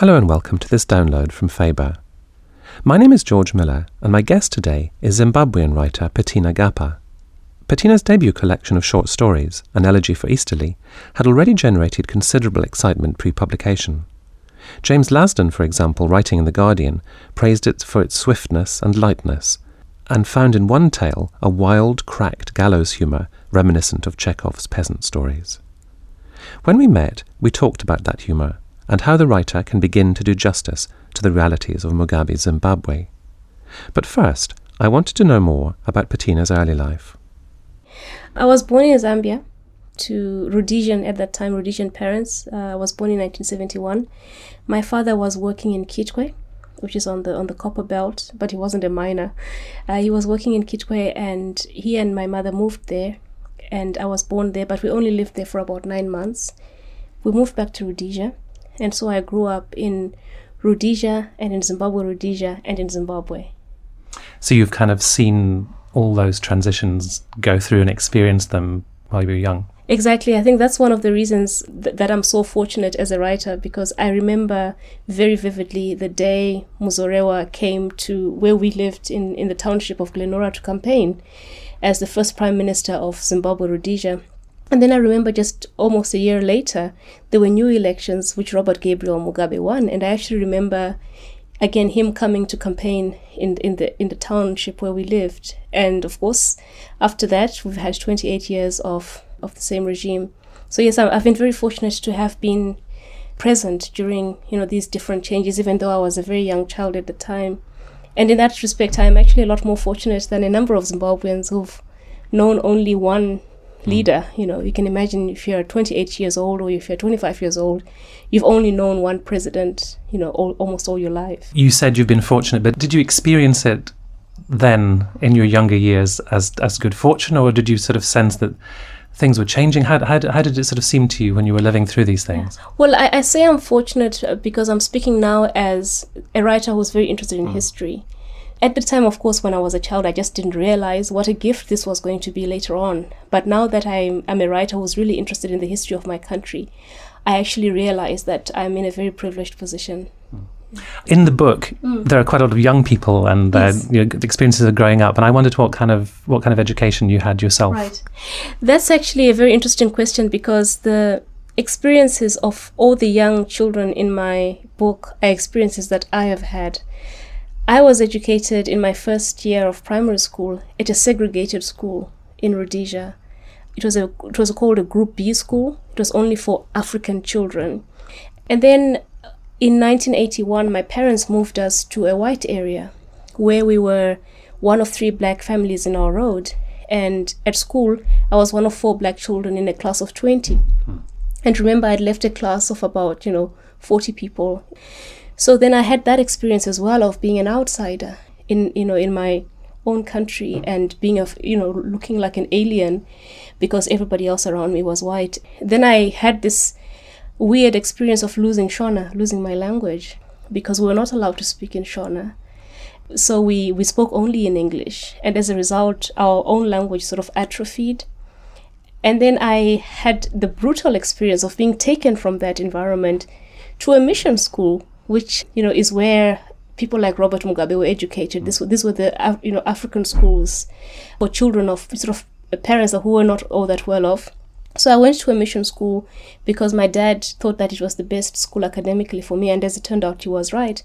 Hello and welcome to this download from Faber. My name is George Miller, and my guest today is Zimbabwean writer Petina Gappah. Petina's debut collection of short stories, An Elegy for Easterly, had already generated considerable excitement pre publication. James Lasdon, for example, writing in The Guardian, praised it for its swiftness and lightness, and found in one tale a wild, cracked gallows humour reminiscent of Chekhov's peasant stories. When we met, we talked about that humour and how the writer can begin to do justice to the realities of Mugabe's Zimbabwe. But first, I wanted to know more about Petina's early life. I was born in Zambia to Rhodesian at that time, Rhodesian parents. Uh, I was born in 1971. My father was working in Kitwe, which is on the on the copper belt, but he wasn't a miner. Uh, he was working in Kitwe, and he and my mother moved there, and I was born there. But we only lived there for about nine months. We moved back to Rhodesia, and so I grew up in Rhodesia and in Zimbabwe, Rhodesia, and in Zimbabwe. So you've kind of seen all those transitions go through and experienced them while you were young. Exactly. I think that's one of the reasons th- that I'm so fortunate as a writer because I remember very vividly the day Muzorewa came to where we lived in, in the township of Glen Norah to campaign as the first prime minister of Zimbabwe Rhodesia. And then I remember just almost a year later, there were new elections which Robert Gabriel Mugabe won. And I actually remember again him coming to campaign in in the in the township where we lived. And of course, after that, we've had 28 years of of the same regime. So yes, I've been very fortunate to have been present during you know these different changes, even though I was a very young child at the time. And in that respect, I'm actually a lot more fortunate than a number of Zimbabweans who've known only one leader. You know, you can imagine if you're 28 years old or if you're 25 years old, you've only known one president, you know, all, almost all your life. You said you've been fortunate, but did you experience it then in your younger years as as good fortune, or did you sort of sense that things were changing? How, how, how did it sort of seem to you when you were living through these things? Well, I, I say I'm fortunate uh, because I'm speaking now as a writer who's very interested in mm. history. At the time, of course, when I was a child, I just didn't realize what a gift this was going to be later on. But now that I'm, I'm a writer who's really interested in the history of my country, I actually realize that I'm in a very privileged position. In the book, mm. there are quite a lot of young people and their yes. you know, experiences of growing up, and I wondered what kind of what kind of education you had yourself. Right, that's actually a very interesting question because the experiences of all the young children in my book are experiences that I have had. I was educated in my first year of primary school at a segregated school in Rhodesia. It was a it was called a Group B school. It was only for African children. And then in 1981, my parents moved us to a white area where we were one of three black families in our road. And at school, I was one of four black children in a class of 20. Hmm. And remember, I'd left a class of about, you know, 40 people. So then I had that experience as well of being an outsider in you know in my own country and being a you know looking like an alien because everybody else around me was white. Then I had this weird experience of losing Shona, losing my language because we were not allowed to speak in Shona. So we, we spoke only in English, and as a result, our own language sort of atrophied. And then I had the brutal experience of being taken from that environment to a mission school which you know is where people like Robert Mugabe were educated. This these were the you know African schools for children of sort of parents who were not all that well off. So I went to a mission school because my dad thought that it was the best school academically for me, and as it turned out, he was right.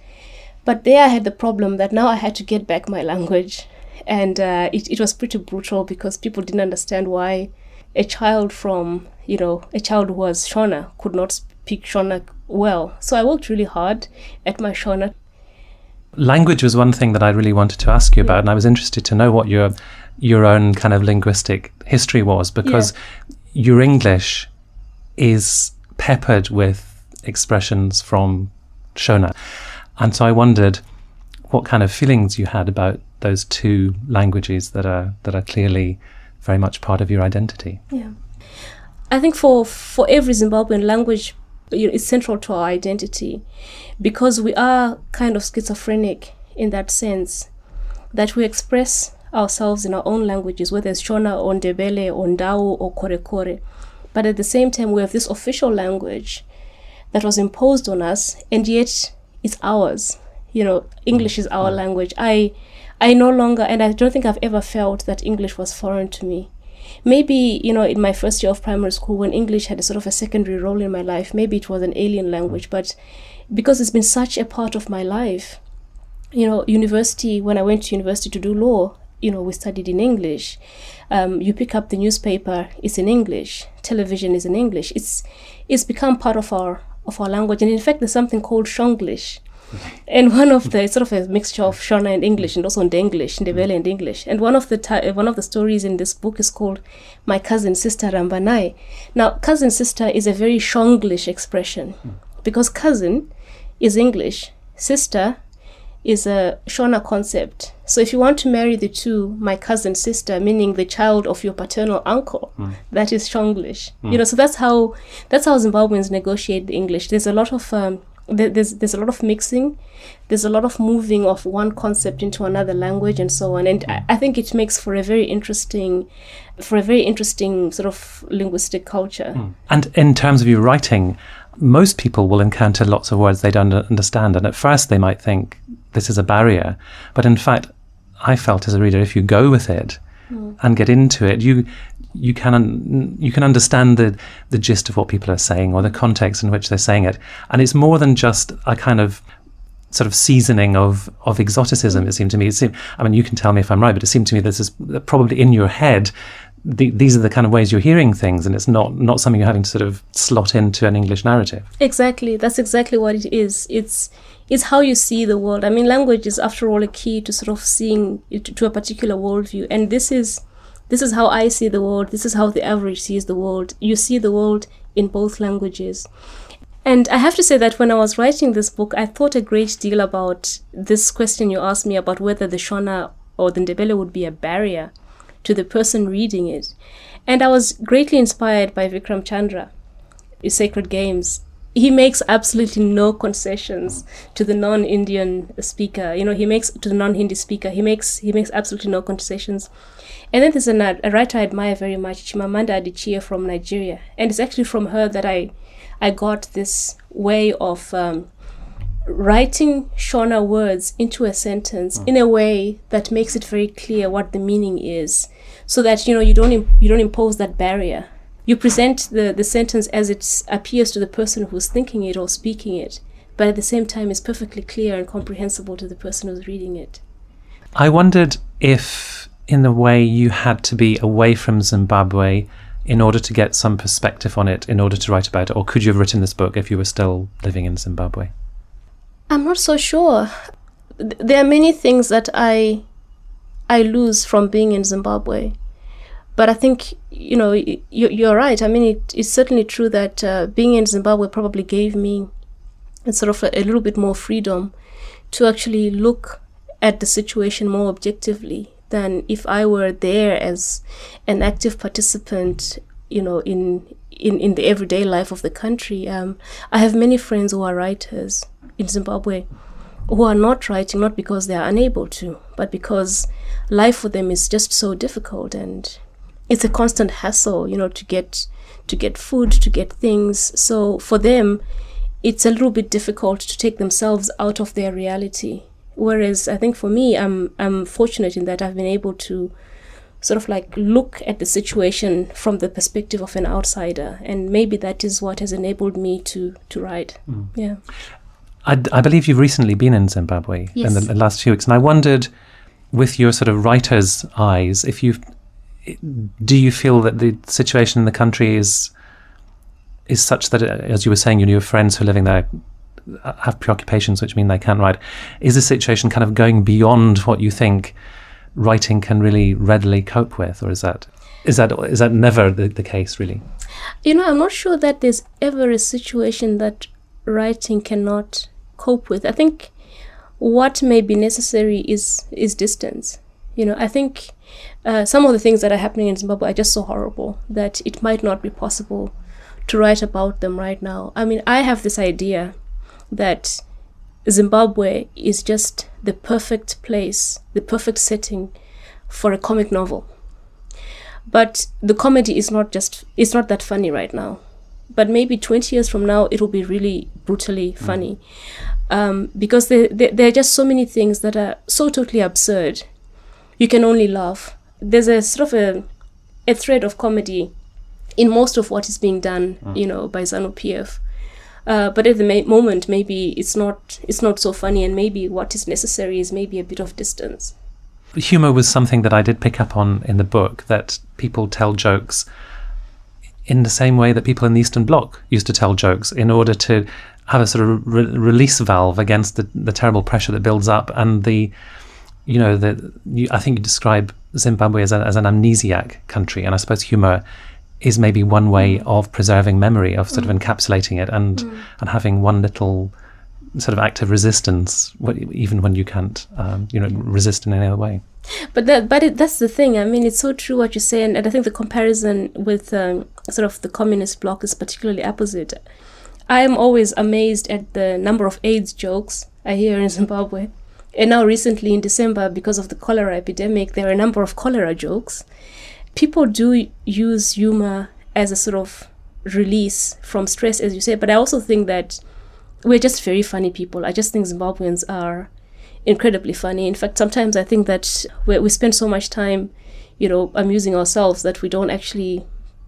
But there I had the problem that now I had to get back my language, and uh, it it was pretty brutal because people didn't understand why a child from you know a child who was Shona could not speak Shona well. So I worked really hard at my Shona. Language was one thing that I really wanted to ask you about, and I was interested to know what your your own kind of linguistic history was because yeah. your English is peppered with expressions from Shona. And so I wondered what kind of feelings you had about those two languages that are that are clearly very much part of your identity. Yeah. I think for for every Zimbabwean language you know, is central to our identity because we are kind of schizophrenic in that sense that we express ourselves in our own languages, whether it's Shona or Ndebele or Ndau or Kore Kore. But at the same time, we have this official language that was imposed on us, and yet it's ours. You know, English is our mm. language. I, I no longer, and I don't think I've ever felt that English was foreign to me. Maybe, you know, in my first year of primary school, when English had a sort of a secondary role in my life, maybe it was an alien language, but because it's been such a part of my life, you know, university, when I went to university to do law, you know, we studied in English. Um, you pick up the newspaper, it's in English. Television is in English. It's it's become part of our of our language, and in fact, there's something called Shonglish. And one of the it's sort of a mixture of Shona and English, and also in the English, Ndebele and English. And one of the ti- uh, one of the stories in this book is called "My Cousin Sister Rambanai." Now, cousin sister is a very Shonglish expression because cousin is English, sister is a Shona concept. So if you want to marry the two, my cousin sister, meaning the child of your paternal uncle, hmm. that is Shonglish. You hmm. know, so that's how that's how Zimbabweans negotiate the English. There's a lot of um, there's there's a lot of mixing, there's a lot of moving of one concept into another language and so on. And I, I think it makes for a very interesting, for a very interesting sort of linguistic culture. Hmm. And in terms of your writing, most people will encounter lots of words they don't understand. And at first they might think this is a barrier. But in fact, I felt as a reader, if you go with it Hmm. and get into it, you you can un- you can understand the the gist of what people are saying or the context in which they're saying it. And it's more than just a kind of sort of seasoning of of exoticism. It seemed to me. It seemed, I mean, you can tell me if I'm right, but it seemed to me this is probably in your head. The, these are the kind of ways you're hearing things, and it's not not something you're having to sort of slot into an English narrative. Exactly. That's exactly what it is. It's it's how you see the world. I mean, language is after all a key to sort of seeing it to a particular worldview, and this is this is how I see the world. This is how the average sees the world. You see the world in both languages. And I have to say that when I was writing this book, I thought a great deal about this question you asked me about whether the Shona or the Ndebele would be a barrier to the person reading it. And I was greatly inspired by Vikram Chandra, his Sacred Games. He makes absolutely no concessions to the non-Indian speaker. You know, he makes to the non-Hindi speaker. He makes he makes absolutely no concessions. And then there's an, a writer I admire very much, Chimamanda Adichie from Nigeria, and it's actually from her that I I got this way of um, writing Shona words into a sentence in a way that makes it very clear what the meaning is, so that you know you don't you don't impose that barrier. You present the the sentence as it appears to the person who's thinking it or speaking it, but at the same time is perfectly clear and comprehensible to the person who's reading it. I wondered if, in a way, you had to be away from Zimbabwe in order to get some perspective on it, in order to write about it, or could you have written this book if you were still living in Zimbabwe? I'm not so sure. There are many things that I I lose from being in Zimbabwe, but I think you know you- you're right. I mean, it, it's certainly true that uh, being in Zimbabwe probably gave me sort of a, a little bit more freedom to actually look at the situation more objectively than if I were there as an active participant, you know, in in, in the everyday life of the country. Um, I have many friends who are writers in Zimbabwe who are not writing not because they are unable to, but because life for them is just so difficult and it's a constant hassle, you know, to get to get food, to get things. So for them, it's a little bit difficult to take themselves out of their reality. Whereas I think for me, I'm I'm fortunate in that I've been able to sort of like look at the situation from the perspective of an outsider, and maybe that is what has enabled me to to write. Mm. Yeah. I, I believe you've recently been in Zimbabwe in the, last few weeks, and I wondered, with your sort of writer's eyes, if you do you feel that the situation in the country is is such that, as you were saying, you know, your friends who are living there uh, have preoccupations which mean they can't write. Is the situation kind of going beyond what you think writing can really readily cope with, or is that is that is that never the, the case really? You know, I'm not sure that there's ever a situation that writing cannot cope with. I think what may be necessary is is distance. You know, I think uh, some of the things that are happening in Zimbabwe are just so horrible that it might not be possible to write about them right now. I mean, I have this idea that Zimbabwe is just the perfect place, the perfect setting for a comic novel. But the comedy is not just it's not that funny right now. But maybe 20 years from now it'll be really brutally funny. Um, because there, there, there are just so many things that are so totally absurd. You can only laugh. There's a sort of a, a thread of comedy in most of what is being done you know by zanu pf uh, but at the ma- moment maybe it's not it's not so funny and maybe what is necessary is maybe a bit of distance. Humor was something that I did pick up on in the book that people tell jokes in the same way that people in the Eastern Bloc used to tell jokes in order to have a sort of re- release valve against the, the terrible pressure that builds up and the you know the you, I think you describe Zimbabwe as, a, as an amnesiac country and I suppose humor is maybe one way of preserving memory of sort of encapsulating it and and having one little sort of act of resistance even when you can't um, you know resist in any other way. But that, but it, that's the thing. I mean, it's so true what you say, and, and I think the comparison with um, sort of the communist bloc is particularly opposite. I am always amazed at the number of AIDS jokes I hear in Zimbabwe, and now recently in December, because of the cholera epidemic, there are a number of cholera jokes. People do use humor as a sort of release from stress, as you say, but I also think that we're just very funny people. I just think Zimbabweans are incredibly funny. In fact, sometimes I think that we, we spend so much time, you know, amusing ourselves that we don't actually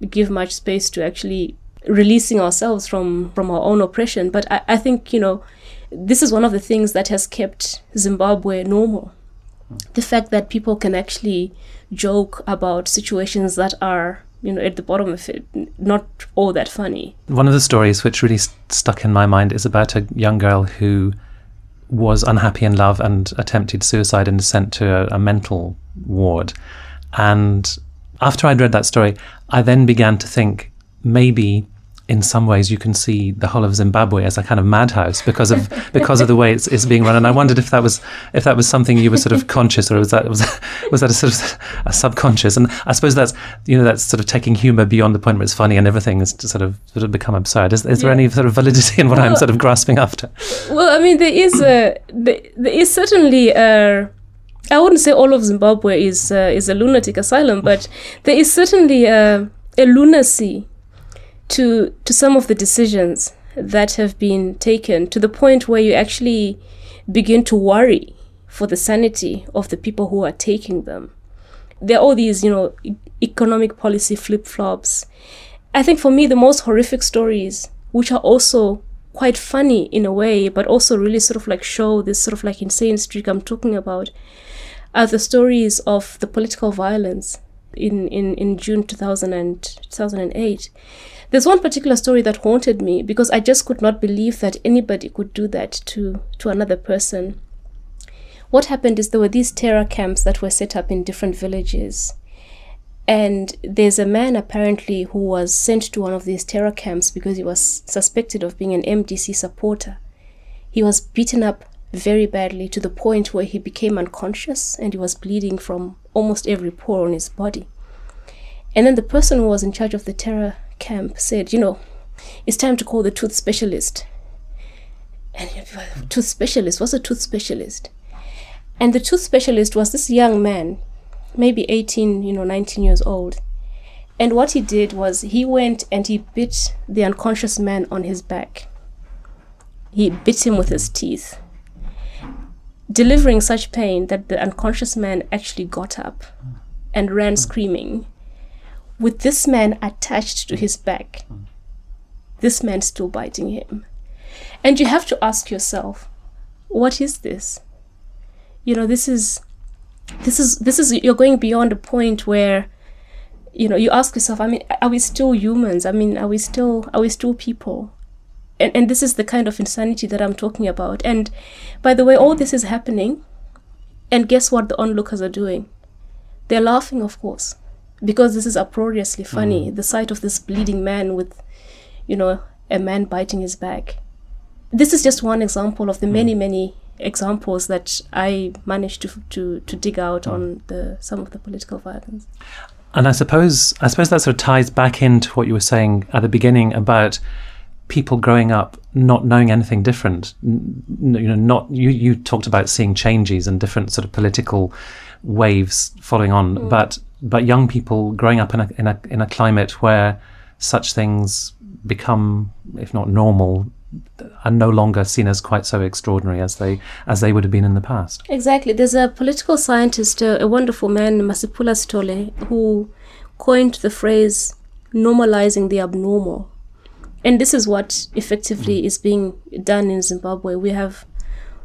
give much space to actually releasing ourselves from from our own oppression. But I, I think you know, this is one of the things that has kept Zimbabwe normal. The fact that people can actually joke about situations that are you know at the bottom of it not all that funny One of the stories which really st- stuck in my mind is about a young girl who was unhappy in love and attempted suicide and sent to a, a mental ward. And after I'd read that story, I then began to think maybe in some ways you can see the whole of Zimbabwe as a kind of madhouse because of because of the way it's, it's being run. And I wondered if that was if that was something you were sort of conscious or was that was was that a sort of a subconscious? And I suppose that's you know that's sort of taking humour beyond the point where it's funny and everything is to sort of sort of become absurd. Is, is there any sort of validity in what I'm sort of grasping after? well i mean there is a there, there is certainly a i wouldn't say all of zimbabwe is uh, is a lunatic asylum but there is certainly a, a lunacy to to some of the decisions that have been taken to the point where you actually begin to worry for the sanity of the people who are taking them. There are all these you know e- economic policy flip-flops. I think for me the most horrific stories which are also quite funny in a way but also really sort of like show this sort of like insane streak i'm talking about are the stories of the political violence in, in, in June 2000 and 2008. There's one particular story that haunted me because I just could not believe that anybody could do that to, to another person. What happened is there were these terror camps that were set up in different villages. And there's a man apparently who was sent to one of these terror camps because he was suspected of being an MDC supporter. He was beaten up very badly to the point where he became unconscious and he was bleeding from almost every pore on his body. And then the person who was in charge of the terror camp said, You know, it's time to call the tooth specialist. And tooth specialist? What's a tooth specialist? And the tooth specialist was this young man, maybe 18, you know, 19 years old. And what he did was he went and he bit the unconscious man on his back. He bit him with his teeth, delivering such pain that the unconscious man actually got up and ran hmm. screaming, with this man attached to his back. Hmm. This man still biting him. And you have to ask yourself, what is this? You know, this is this is this is you're going beyond a point where you know you ask yourself i mean are we still humans i mean are we still are we still people and, and this is the kind of insanity that i'm talking about. And by the way all this is happening and guess what the onlookers are doing? They're laughing of course because this is uproariously funny. Mm. The sight of this bleeding man with you know a man biting his back. This is just one example of the mm. many many examples that i managed to to, to dig out mm. on the some of the political violence. And I suppose I suppose that sort of ties back into what you were saying at the beginning about people growing up not knowing anything different. You know, not you. You talked about seeing changes and different sort of political waves following on, but but young people growing up in a in a in a climate where such things become, if not normal, are no longer seen as quite so extraordinary as they as they would have been in the past. Exactly. There's a political scientist, uh, a wonderful man, Masipula Sithole, who coined the phrase normalizing the abnormal. And this is what effectively mm. is being done in Zimbabwe. We have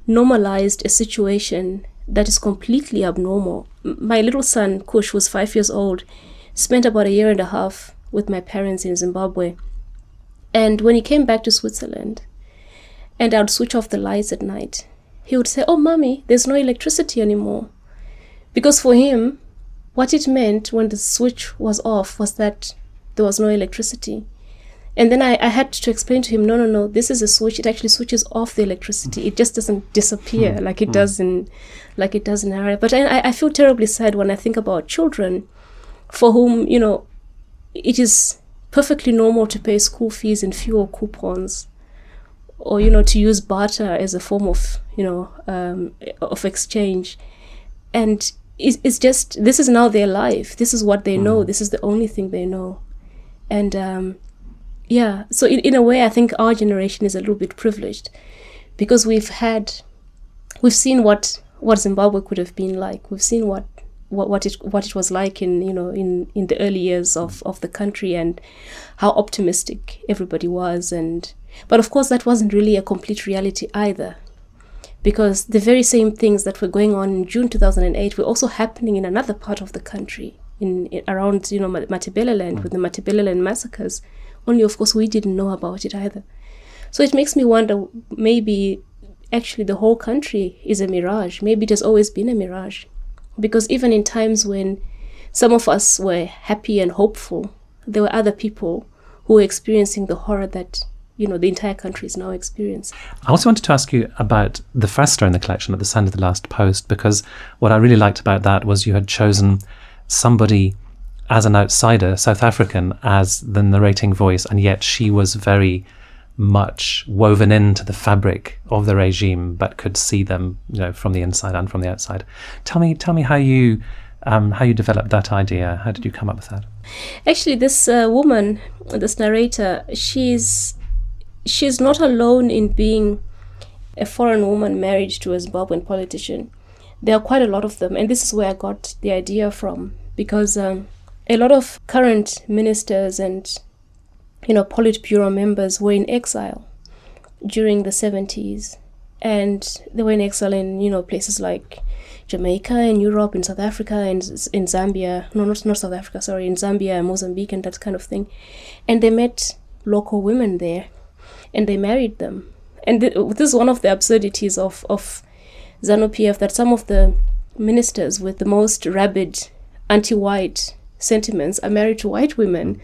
normalized a situation that is completely abnormal. My little son, Kush, was five years old, spent about a year and a half with my parents in Zimbabwe. And when he came back to Switzerland, and I would switch off the lights at night, he would say, Oh, mommy, there's no electricity anymore. Because for him, what it meant when the switch was off was that there was no electricity. And then I, I had to explain to him, no, no, no, this is a switch. It actually switches off the electricity. It just doesn't disappear mm. like it mm. does in, like it does in area. But I, I feel terribly sad when I think about children, for whom you know, it is perfectly normal to pay school fees in fuel coupons, or you know, to use barter as a form of you know um, of exchange, and it's, it's just this is now their life. This is what they mm. know. This is the only thing they know, and. Um, yeah so in, in a way i think our generation is a little bit privileged because we've had we've seen what what zimbabwe could have been like. We've seen what what, what it what it was like in you know in in the early years of of the country and how optimistic everybody was. And but of course that wasn't really a complete reality either because the very same things that were going on in June 2008 were also happening in another part of the country in, in around you know Matabeleland with the Matabeleland massacres only, of course, we didn't know about it either. So it makes me wonder maybe actually the whole country is a mirage. Maybe it has always been a mirage. Because even in times when some of us were happy and hopeful, there were other people who were experiencing the horror that you know the entire country is now experiencing. I also wanted to ask you about the story in the collection at the Sound of the last post because what I really liked about that was you had chosen somebody as an outsider, South African, as the narrating voice, and yet she was very much woven into the fabric of the regime, but could see them, you know, from the inside and from the outside. Tell me, tell me how you um, how you developed that idea. How did you come up with that? Actually, this uh, woman, this narrator, she's she's not alone in being a foreign woman married to a Zimbabwean politician. There are quite a lot of them, and this is where I got the idea from because. Um, a lot of current ministers and you know Politburo members were in exile during the 70s and they were in exile in you know places like Jamaica and Europe in South Africa and in Zambia. No not, not South Africa sorry in Zambia and Mozambique and that kind of thing. And they met local women there and they married them. And th- this is one of the absurdities of of ZANU PF that some of the ministers with the most rabid anti-white sentiments are married to white women.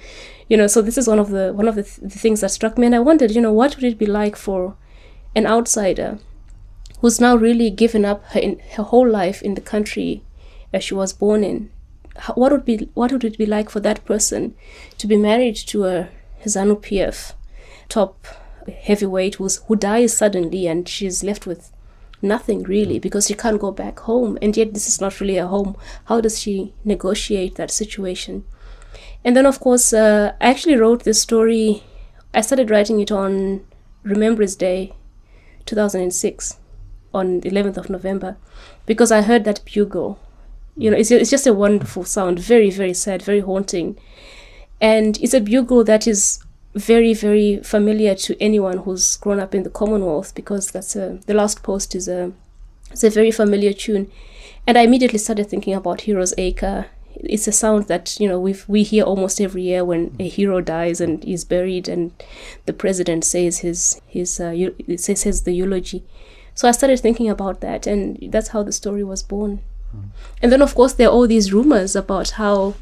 You know so this is one of the one of the, th- the things that struck me and i wondered you know what would it be like for an outsider who's now really given up her, in, her whole life in the country that she was born in? How, what would be what would it be like for that person to be married to a ZANU PF top heavyweight who's, who dies suddenly and she's left with nothing really because she can't go back home and yet this is not really a home. How does she negotiate that situation? And then of course uh, i actually wrote this story i started writing it on remembrance day 2006 on the 11th of november because i heard that bugle. You know it's, it's just a wonderful sound very very sad very haunting. And it's a bugle that is very very familiar to anyone who's grown up in the Commonwealth because that's a the last post is a it's a very familiar tune, and I immediately started thinking about Heroes Acre. It's a sound that you know we we hear almost every year when a hero dies and is buried, and the president says his his uh, says, says the eulogy. So I started thinking about that, and that's how the story was born. Mm. And then, of course, there are all these rumors about how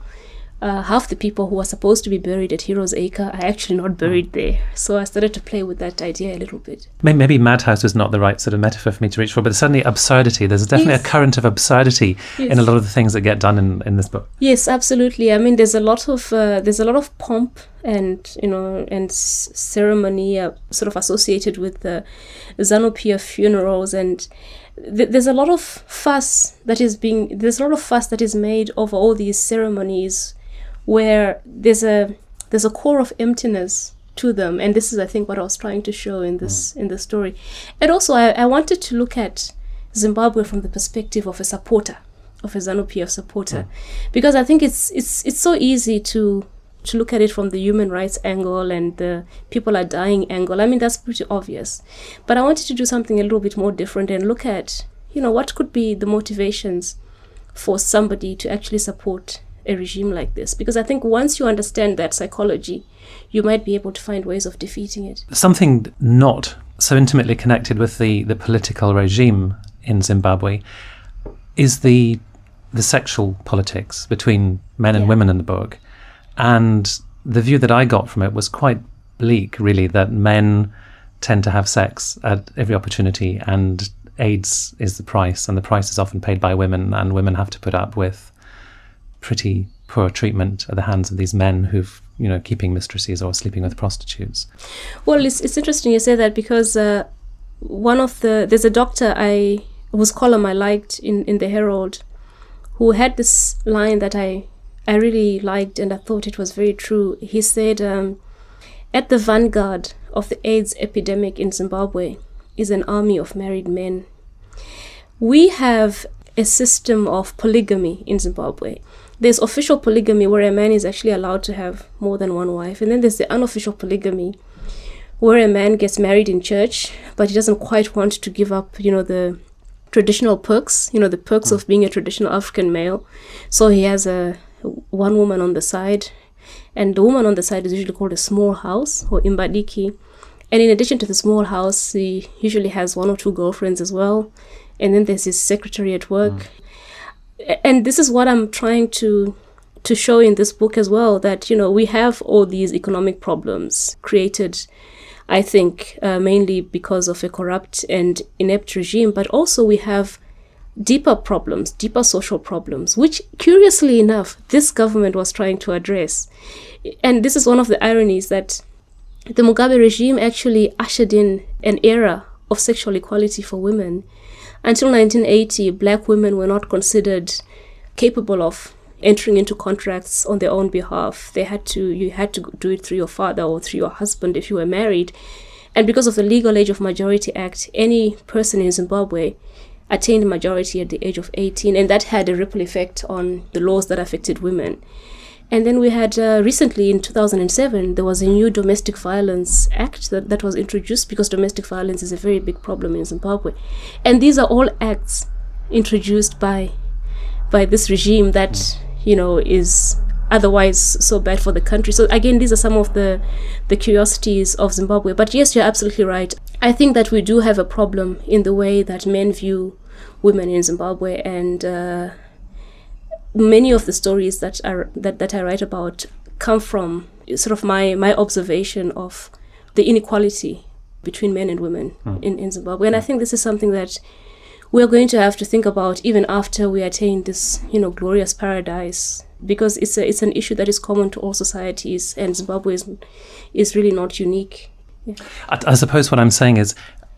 uh, half the people who are supposed to be buried at Heroes Acre are actually not buried there. So I started to play with that idea a little bit. Maybe madhouse is not the right sort of metaphor for me to reach for, but certainly absurdity. There's definitely yes. a current of absurdity yes. in a lot of the things that get done in, in this book. Yes, absolutely. I mean, there's a lot of uh, there's a lot of pomp and you know and ceremony uh, sort of associated with the ZANU PF funerals and there's a lot of fuss that is being there's a lot of fuss that is made over all these ceremonies where there's a there's a core of emptiness to them. And this is, I think, what I was trying to show in this mm. in the story. And also, I, I wanted to look at Zimbabwe from the perspective of a supporter, of a ZANU PF supporter, mm. because I think it's it's it's so easy to to look at it from the human rights angle and the people are dying angle. I mean, that's pretty obvious. But I wanted to do something a little bit more different and look at, you know, what could be the motivations for somebody to actually support a regime like this. Because I think once you understand that psychology, you might be able to find ways of defeating it. Something not so intimately connected with the, the political regime in Zimbabwe is the the sexual politics between men and yeah. women in the book. And the view that I got from it was quite bleak, really, that men tend to have sex at every opportunity and AIDS is the price, and the price is often paid by women, and women have to put up with pretty poor treatment at the hands of these men who've you know keeping mistresses or sleeping with prostitutes. Well, it's it's interesting you say that because uh, one of the there's a doctor I whose column I liked in in the Herald, who had this line that I I really liked and I thought it was very true. He said, um, At the vanguard of the AIDS epidemic in Zimbabwe is an army of married men. We have a system of polygamy in Zimbabwe. There's official polygamy where a man is actually allowed to have more than one wife, and then there's the unofficial polygamy where a man gets married in church, but he doesn't quite want to give up, you know, the traditional perks, you know, the perks mm. of being a traditional African male. So he has a one woman on the side, and the woman on the side is usually called a small house or imbadiki. And in addition to the small house, he usually has one or two girlfriends as well. And then there's his secretary at work. Mm. And this is what I'm trying to to show in this book as well that you know we have all these economic problems created I think uh, mainly because of a corrupt and inept regime, but also we have deeper problems, deeper social problems, which curiously enough, this government was trying to address. And this is one of the ironies that the Mugabe regime actually ushered in an era of sexual equality for women. Until 1980, black women were not considered capable of entering into contracts on their own behalf. They had to you had to do it through your father or through your husband if you were married. And because of the Legal Age of Majority Act, any person in Zimbabwe attained majority at the age of 18, and that had a ripple effect on the laws that affected women. And then we had uh, recently in 2007, there was a new Domestic Violence Act that, that was introduced because domestic violence is a very big problem in Zimbabwe. And these are all acts introduced by by this regime that you know is otherwise so bad for the country. So again, these are some of the the curiosities of Zimbabwe. But yes, you're absolutely right. I think that we do have a problem in the way that men view women in Zimbabwe, and uh, many of the stories that are that, that I write about come from sort of my my observation of the inequality between men and women mm. in, in Zimbabwe. And I think this is something that we're going to have to think about even after we attain this, you know, glorious paradise because it's a, it's an issue that is common to all societies and Zimbabwe is, is really not unique yeah. I, I suppose what I'm saying is,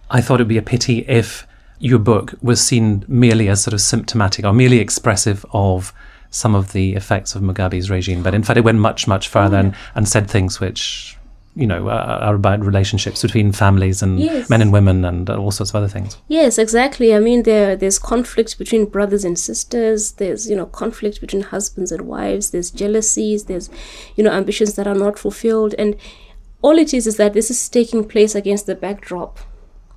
I thought it'd be a pity if your book was seen merely as sort of symptomatic or merely expressive of some of the effects of Mugabe's regime, but in fact it went much, much further oh, yeah. and, and said things which you know are about relationships between families and yes. men and women and all sorts of other things yes exactly i mean there there's conflict between brothers and sisters there's you know conflict between husbands and wives there's jealousies there's you know ambitions that are not fulfilled and all it is is that this is taking place against the backdrop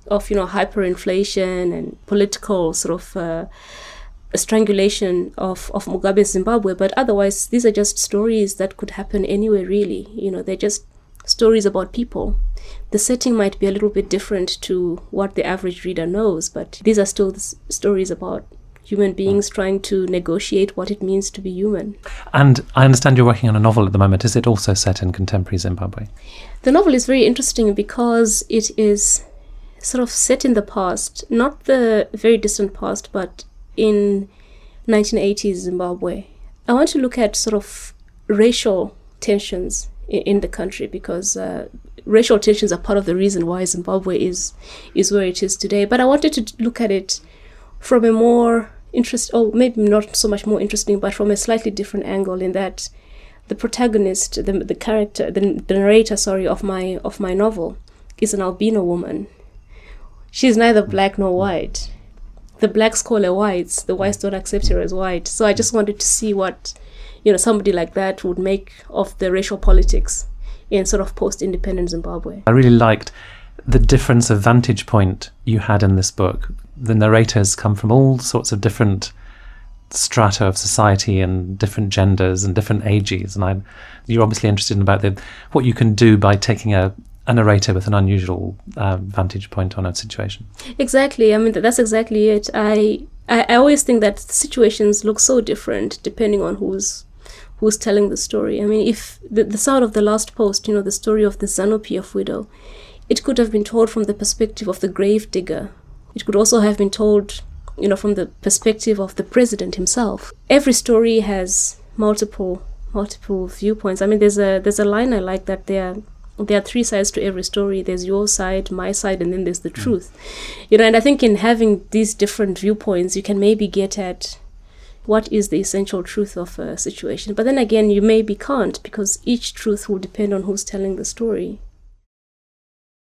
of you know hyperinflation and political sort of uh, strangulation of, of Mugabe's Zimbabwe. But otherwise, these are just stories that could happen anywhere, really. You know, they're just stories about people. The setting might be a little bit different to what the average reader knows, but these are still stories about human beings mm. trying to negotiate what it means to be human. And I understand you're working on a novel at the moment. Is it also set in contemporary Zimbabwe? The novel is very interesting because it is sort of set in the past, not the very distant past, but in 1980s Zimbabwe. I want to look at sort of racial tensions in, the country because uh, racial tensions are part of the reason why Zimbabwe is is where it is today. But I wanted to look at it from a more interest, or maybe not so much more interesting, but from a slightly different angle in that the protagonist, the, the character, the, the narrator, sorry, of my of my novel, is an albino woman. She's neither black nor white. The blacks call her whites. The whites don't accept her as white. So I just wanted to see what, you know, somebody like that would make of the racial politics in sort of post-independent Zimbabwe. I really liked the difference of vantage point you had in this book. The narrators come from all sorts of different strata of society and different genders and different ages, and I'm you're obviously interested in about the what you can do by taking a a narrator with an unusual uh, vantage point on a situation. Exactly. I mean, that's exactly it. I, I I always think that situations look so different depending on who's who's telling the story. I mean, if the, the sound of the last post, you know, the story of the ZANU-PF widow, it could have been told from the perspective of the grave digger. It could also have been told, you know, from the perspective of the president himself. Every story has multiple multiple viewpoints. I mean, there's a there's a line I like that there there are three sides to every story there's your side my side and then there's the mm. truth you know and i think in having these different viewpoints you can maybe get at what is the essential truth of a situation. But then again you maybe can't because each truth will depend on who's telling the story